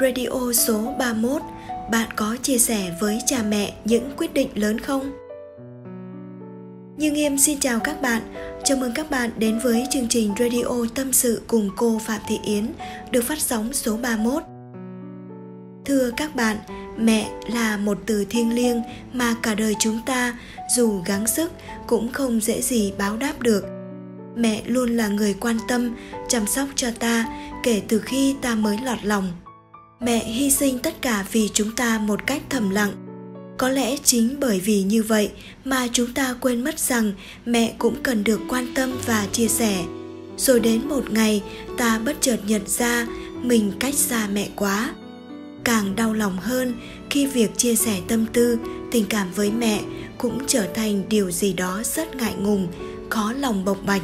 Radio số 31, bạn có chia sẻ với cha mẹ những quyết định lớn không? Như Nghiêm xin chào các bạn, chào mừng các bạn đến với chương trình Radio Tâm sự cùng cô Phạm Thị Yến được phát sóng số 31. Thưa các bạn, mẹ là một từ thiêng liêng mà cả đời chúng ta dù gắng sức cũng không dễ gì báo đáp được. Mẹ luôn là người quan tâm, chăm sóc cho ta kể từ khi ta mới lọt lòng mẹ hy sinh tất cả vì chúng ta một cách thầm lặng. Có lẽ chính bởi vì như vậy mà chúng ta quên mất rằng mẹ cũng cần được quan tâm và chia sẻ. Rồi đến một ngày, ta bất chợt nhận ra mình cách xa mẹ quá. Càng đau lòng hơn khi việc chia sẻ tâm tư, tình cảm với mẹ cũng trở thành điều gì đó rất ngại ngùng, khó lòng bộc bạch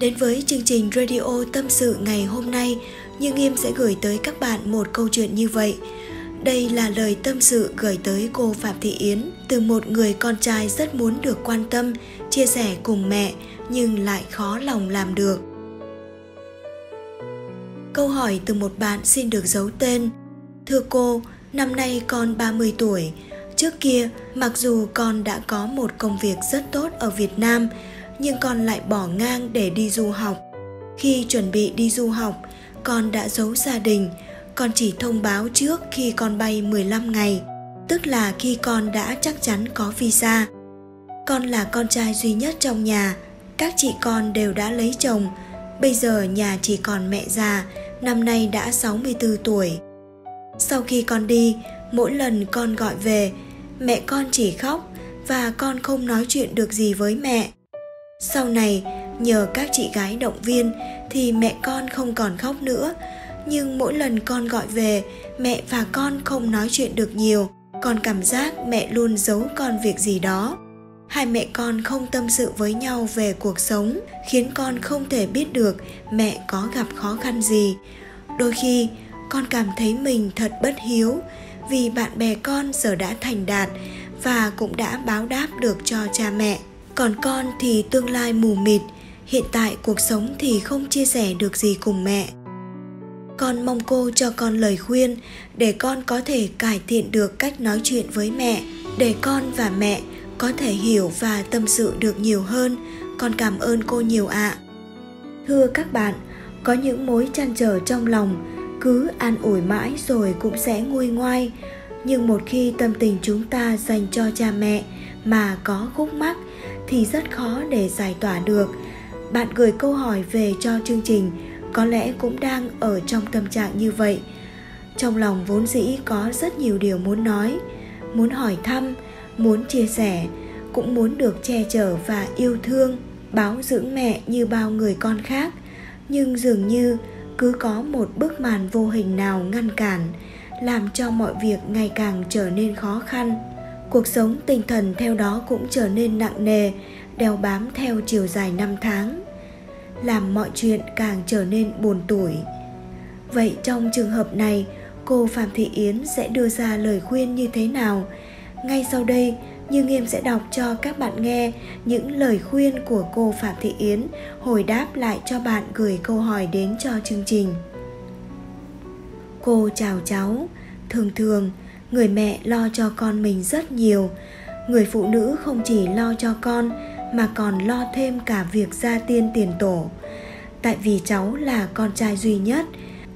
đến với chương trình radio tâm sự ngày hôm nay nhưng Nghiêm sẽ gửi tới các bạn một câu chuyện như vậy. Đây là lời tâm sự gửi tới cô Phạm Thị Yến từ một người con trai rất muốn được quan tâm, chia sẻ cùng mẹ nhưng lại khó lòng làm được. Câu hỏi từ một bạn xin được giấu tên. Thưa cô, năm nay con 30 tuổi. Trước kia, mặc dù con đã có một công việc rất tốt ở Việt Nam, nhưng con lại bỏ ngang để đi du học. Khi chuẩn bị đi du học, con đã giấu gia đình, con chỉ thông báo trước khi con bay 15 ngày, tức là khi con đã chắc chắn có visa. Con là con trai duy nhất trong nhà, các chị con đều đã lấy chồng, bây giờ nhà chỉ còn mẹ già, năm nay đã 64 tuổi. Sau khi con đi, mỗi lần con gọi về, mẹ con chỉ khóc và con không nói chuyện được gì với mẹ. Sau này, nhờ các chị gái động viên thì mẹ con không còn khóc nữa. Nhưng mỗi lần con gọi về mẹ và con không nói chuyện được nhiều. Con cảm giác mẹ luôn giấu con việc gì đó. Hai mẹ con không tâm sự với nhau về cuộc sống khiến con không thể biết được mẹ có gặp khó khăn gì. Đôi khi con cảm thấy mình thật bất hiếu vì bạn bè con giờ đã thành đạt và cũng đã báo đáp được cho cha mẹ còn con thì tương lai mù mịt, hiện tại cuộc sống thì không chia sẻ được gì cùng mẹ. Con mong cô cho con lời khuyên để con có thể cải thiện được cách nói chuyện với mẹ, để con và mẹ có thể hiểu và tâm sự được nhiều hơn. Con cảm ơn cô nhiều ạ. À. thưa các bạn, có những mối trăn trở trong lòng, cứ an ủi mãi rồi cũng sẽ nguôi ngoai. Nhưng một khi tâm tình chúng ta dành cho cha mẹ mà có khúc mắc thì rất khó để giải tỏa được. Bạn gửi câu hỏi về cho chương trình, có lẽ cũng đang ở trong tâm trạng như vậy. Trong lòng vốn dĩ có rất nhiều điều muốn nói, muốn hỏi thăm, muốn chia sẻ, cũng muốn được che chở và yêu thương báo dưỡng mẹ như bao người con khác. Nhưng dường như cứ có một bức màn vô hình nào ngăn cản, làm cho mọi việc ngày càng trở nên khó khăn cuộc sống tinh thần theo đó cũng trở nên nặng nề, đeo bám theo chiều dài năm tháng. Làm mọi chuyện càng trở nên buồn tủi. Vậy trong trường hợp này, cô phạm thị yến sẽ đưa ra lời khuyên như thế nào? Ngay sau đây, như nghiêm sẽ đọc cho các bạn nghe những lời khuyên của cô phạm thị yến, hồi đáp lại cho bạn gửi câu hỏi đến cho chương trình. Cô chào cháu thường thường người mẹ lo cho con mình rất nhiều. Người phụ nữ không chỉ lo cho con, mà còn lo thêm cả việc gia tiên tiền tổ. Tại vì cháu là con trai duy nhất.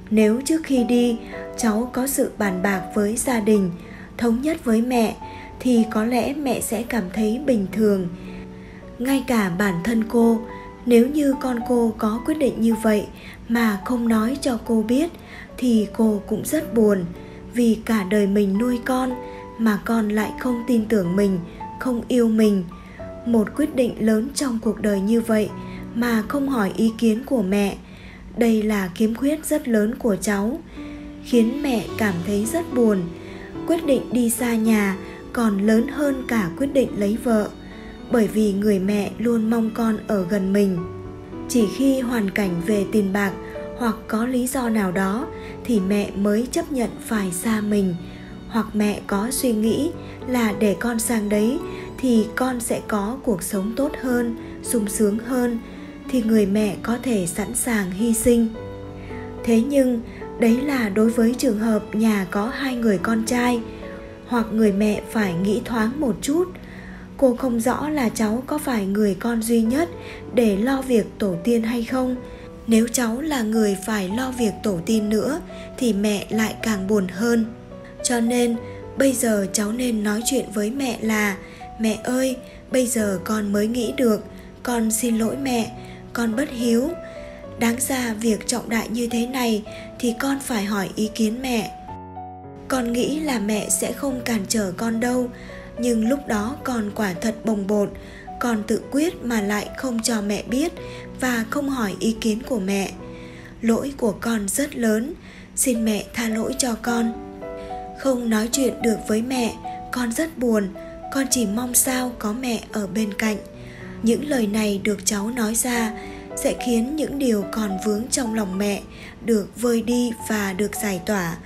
Nếu trước khi đi, cháu có sự bàn bạc với gia đình, thống nhất với mẹ, thì có lẽ mẹ sẽ cảm thấy bình thường. Ngay cả bản thân cô, nếu như con cô có quyết định như vậy mà không nói cho cô biết, thì cô cũng rất buồn vì cả đời mình nuôi con mà con lại không tin tưởng mình, không yêu mình. Một quyết định lớn trong cuộc đời như vậy mà không hỏi ý kiến của mẹ. Đây là khiếm khuyết rất lớn của cháu, khiến mẹ cảm thấy rất buồn. Quyết định đi xa nhà còn lớn hơn cả quyết định lấy vợ, bởi vì người mẹ luôn mong con ở gần mình. Chỉ khi hoàn cảnh về tiền bạc hoặc có lý do nào đó thì mẹ mới chấp nhận phải xa mình. Hoặc mẹ có suy nghĩ là để con sang đấy thì con sẽ có cuộc sống tốt hơn, sung sướng hơn thì người mẹ có thể sẵn sàng hy sinh. Thế nhưng, đấy là đối với trường hợp nhà có hai người con trai, hoặc người mẹ phải nghĩ thoáng một chút. Cô không rõ là cháu có phải người con duy nhất để lo việc tổ tiên hay không nếu cháu là người phải lo việc tổ tiên nữa, thì mẹ lại càng buồn hơn. Cho nên, bây giờ cháu nên nói chuyện với mẹ là, mẹ ơi, bây giờ con mới nghĩ được, con xin lỗi mẹ, con bất hiếu. Đáng ra việc trọng đại như thế này thì con phải hỏi ý kiến mẹ. Con nghĩ là mẹ sẽ không cản trở con đâu, nhưng lúc đó con quả thật bồng bột, con tự quyết mà lại không cho mẹ biết và không hỏi ý kiến của mẹ. Lỗi của con rất lớn, xin mẹ tha lỗi cho con. Không nói chuyện được với mẹ, con rất buồn, con chỉ mong sao có mẹ ở bên cạnh. Những lời này được cháu nói ra sẽ khiến những điều còn vướng trong lòng mẹ được vơi đi và được giải tỏa.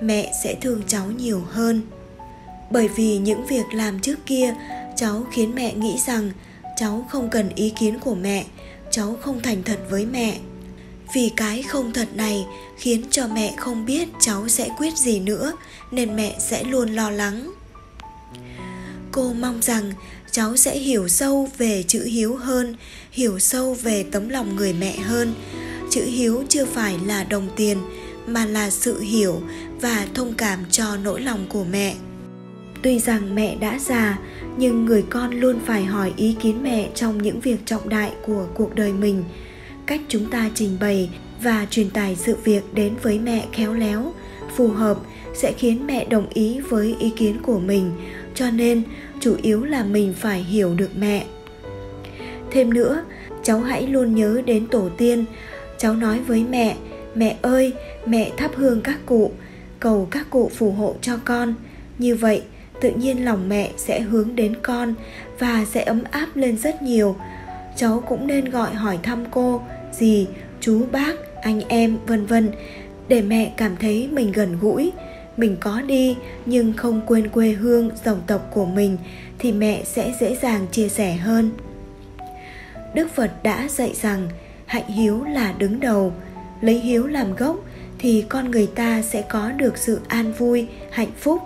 Mẹ sẽ thương cháu nhiều hơn. Bởi vì những việc làm trước kia, cháu khiến mẹ nghĩ rằng cháu không cần ý kiến của mẹ cháu không thành thật với mẹ. Vì cái không thật này khiến cho mẹ không biết cháu sẽ quyết gì nữa, nên mẹ sẽ luôn lo lắng. Cô mong rằng cháu sẽ hiểu sâu về chữ hiếu hơn, hiểu sâu về tấm lòng người mẹ hơn. Chữ hiếu chưa phải là đồng tiền, mà là sự hiểu và thông cảm cho nỗi lòng của mẹ tuy rằng mẹ đã già, nhưng người con luôn phải hỏi ý kiến mẹ trong những việc trọng đại của cuộc đời mình. Cách chúng ta trình bày và truyền tải sự việc đến với mẹ khéo léo, phù hợp, sẽ khiến mẹ đồng ý với ý kiến của mình. Cho nên, chủ yếu là mình phải hiểu được mẹ. Thêm nữa, cháu hãy luôn nhớ đến tổ tiên. Cháu nói với mẹ mẹ ơi, mẹ thắp hương các cụ, cầu các cụ phù hộ cho con. Như vậy tự nhiên lòng mẹ sẽ hướng đến con và sẽ ấm áp lên rất nhiều. Cháu cũng nên gọi hỏi thăm cô, dì, chú, bác, anh em, vân vân, để mẹ cảm thấy mình gần gũi. Mình có đi, nhưng không quên quê hương, dòng tộc của mình, thì mẹ sẽ dễ dàng chia sẻ hơn. Đức phật đã dạy rằng, hạnh hiếu là đứng đầu. Lấy hiếu làm gốc, thì con người ta sẽ có được sự an vui, hạnh phúc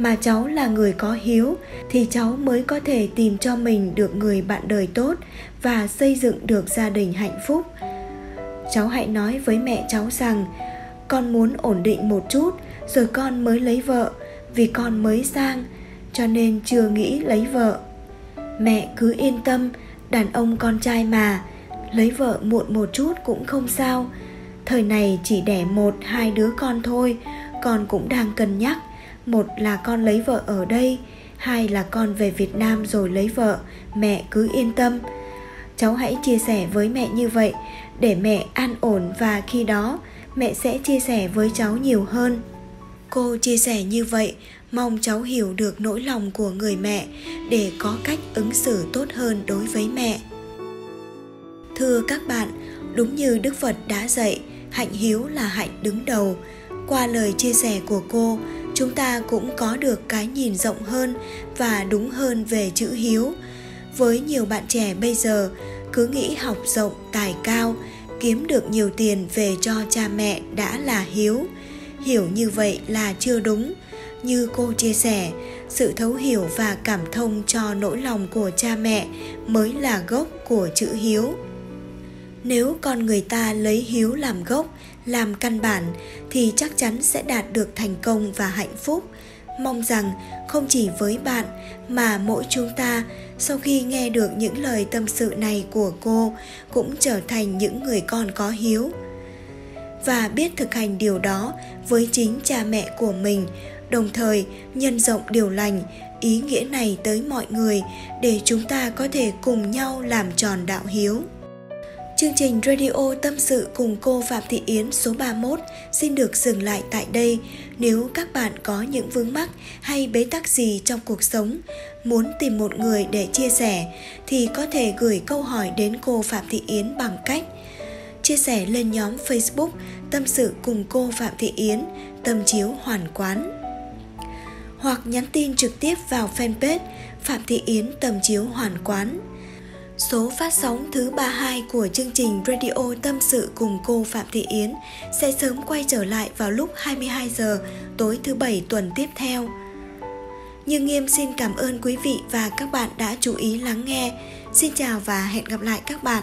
mà cháu là người có hiếu, thì cháu mới có thể tìm cho mình được người bạn đời tốt và xây dựng được gia đình hạnh phúc. Cháu hãy nói với mẹ cháu rằng, con muốn ổn định một chút, rồi con mới lấy vợ, vì con mới sang, cho nên chưa nghĩ lấy vợ. Mẹ cứ yên tâm, đàn ông con trai mà, lấy vợ muộn một chút cũng không sao. Thời này chỉ đẻ một, hai đứa con thôi, con cũng đang cân nhắc một là con lấy vợ ở đây, hai là con về việt nam rồi lấy vợ, mẹ cứ yên tâm. Cháu hãy chia sẻ với mẹ như vậy, để mẹ an ổn và khi đó, mẹ sẽ chia sẻ với cháu nhiều hơn. Cô chia sẻ như vậy, mong cháu hiểu được nỗi lòng của người mẹ để có cách ứng xử tốt hơn đối với mẹ. Thưa các bạn, đúng như đức phật đã dạy, hạnh hiếu là hạnh đứng đầu. Qua lời chia sẻ của cô chúng ta cũng có được cái nhìn rộng hơn và đúng hơn về chữ hiếu. Với nhiều bạn trẻ bây giờ, cứ nghĩ học rộng, tài cao, kiếm được nhiều tiền về cho cha mẹ đã là hiếu. Hiểu như vậy là chưa đúng. Như cô chia sẻ, sự thấu hiểu và cảm thông cho nỗi lòng của cha mẹ mới là gốc của chữ hiếu nếu con người ta lấy hiếu làm gốc, làm căn bản, thì chắc chắn sẽ đạt được thành công và hạnh phúc. Mong rằng không chỉ với bạn, mà mỗi chúng ta, sau khi nghe được những lời tâm sự này của cô, cũng trở thành những người con có hiếu. Và biết thực hành điều đó với chính cha mẹ của mình, đồng thời nhân rộng điều lành, ý nghĩa này tới mọi người để chúng ta có thể cùng nhau làm tròn đạo hiếu. Chương trình Radio Tâm sự cùng cô Phạm Thị Yến số 31 xin được dừng lại tại đây. Nếu các bạn có những vướng mắc hay bế tắc gì trong cuộc sống, muốn tìm một người để chia sẻ thì có thể gửi câu hỏi đến cô Phạm Thị Yến bằng cách chia sẻ lên nhóm Facebook Tâm sự cùng cô Phạm Thị Yến, tâm chiếu hoàn quán. Hoặc nhắn tin trực tiếp vào fanpage Phạm Thị Yến tâm chiếu hoàn quán Số phát sóng thứ 32 của chương trình Radio Tâm sự cùng cô Phạm Thị Yến sẽ sớm quay trở lại vào lúc 22 giờ tối thứ bảy tuần tiếp theo. Như Nghiêm xin cảm ơn quý vị và các bạn đã chú ý lắng nghe. Xin chào và hẹn gặp lại các bạn.